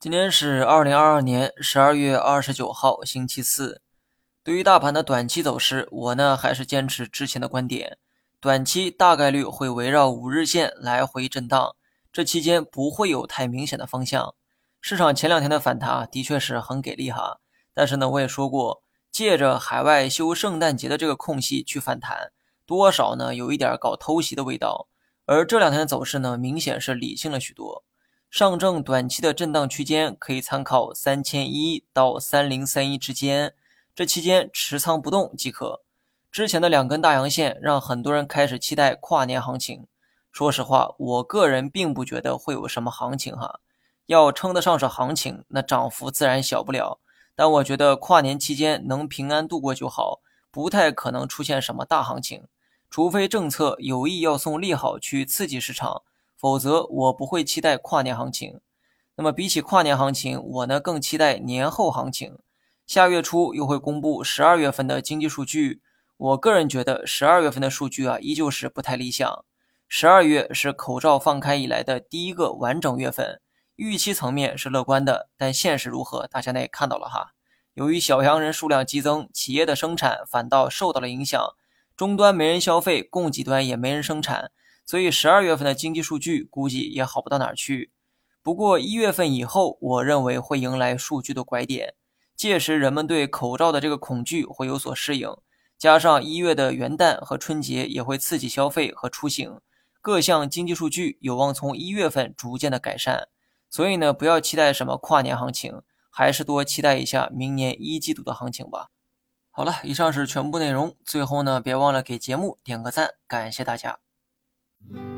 今天是二零二二年十二月二十九号，星期四。对于大盘的短期走势，我呢还是坚持之前的观点，短期大概率会围绕五日线来回震荡，这期间不会有太明显的方向。市场前两天的反弹的确是很给力哈，但是呢，我也说过，借着海外休圣诞节的这个空隙去反弹，多少呢有一点搞偷袭的味道。而这两天的走势呢，明显是理性了许多。上证短期的震荡区间可以参考三千一到三零三一之间，这期间持仓不动即可。之前的两根大阳线让很多人开始期待跨年行情。说实话，我个人并不觉得会有什么行情哈。要称得上是行情，那涨幅自然小不了。但我觉得跨年期间能平安度过就好，不太可能出现什么大行情，除非政策有意要送利好去刺激市场。否则，我不会期待跨年行情。那么，比起跨年行情，我呢更期待年后行情。下月初又会公布十二月份的经济数据，我个人觉得十二月份的数据啊，依旧是不太理想。十二月是口罩放开以来的第一个完整月份，预期层面是乐观的，但现实如何，大家呢也看到了哈。由于小阳人数量激增，企业的生产反倒受到了影响，终端没人消费，供给端也没人生产。所以十二月份的经济数据估计也好不到哪儿去。不过一月份以后，我认为会迎来数据的拐点，届时人们对口罩的这个恐惧会有所适应，加上一月的元旦和春节也会刺激消费和出行，各项经济数据有望从一月份逐渐的改善。所以呢，不要期待什么跨年行情，还是多期待一下明年一季度的行情吧。好了，以上是全部内容。最后呢，别忘了给节目点个赞，感谢大家。Mm-hmm.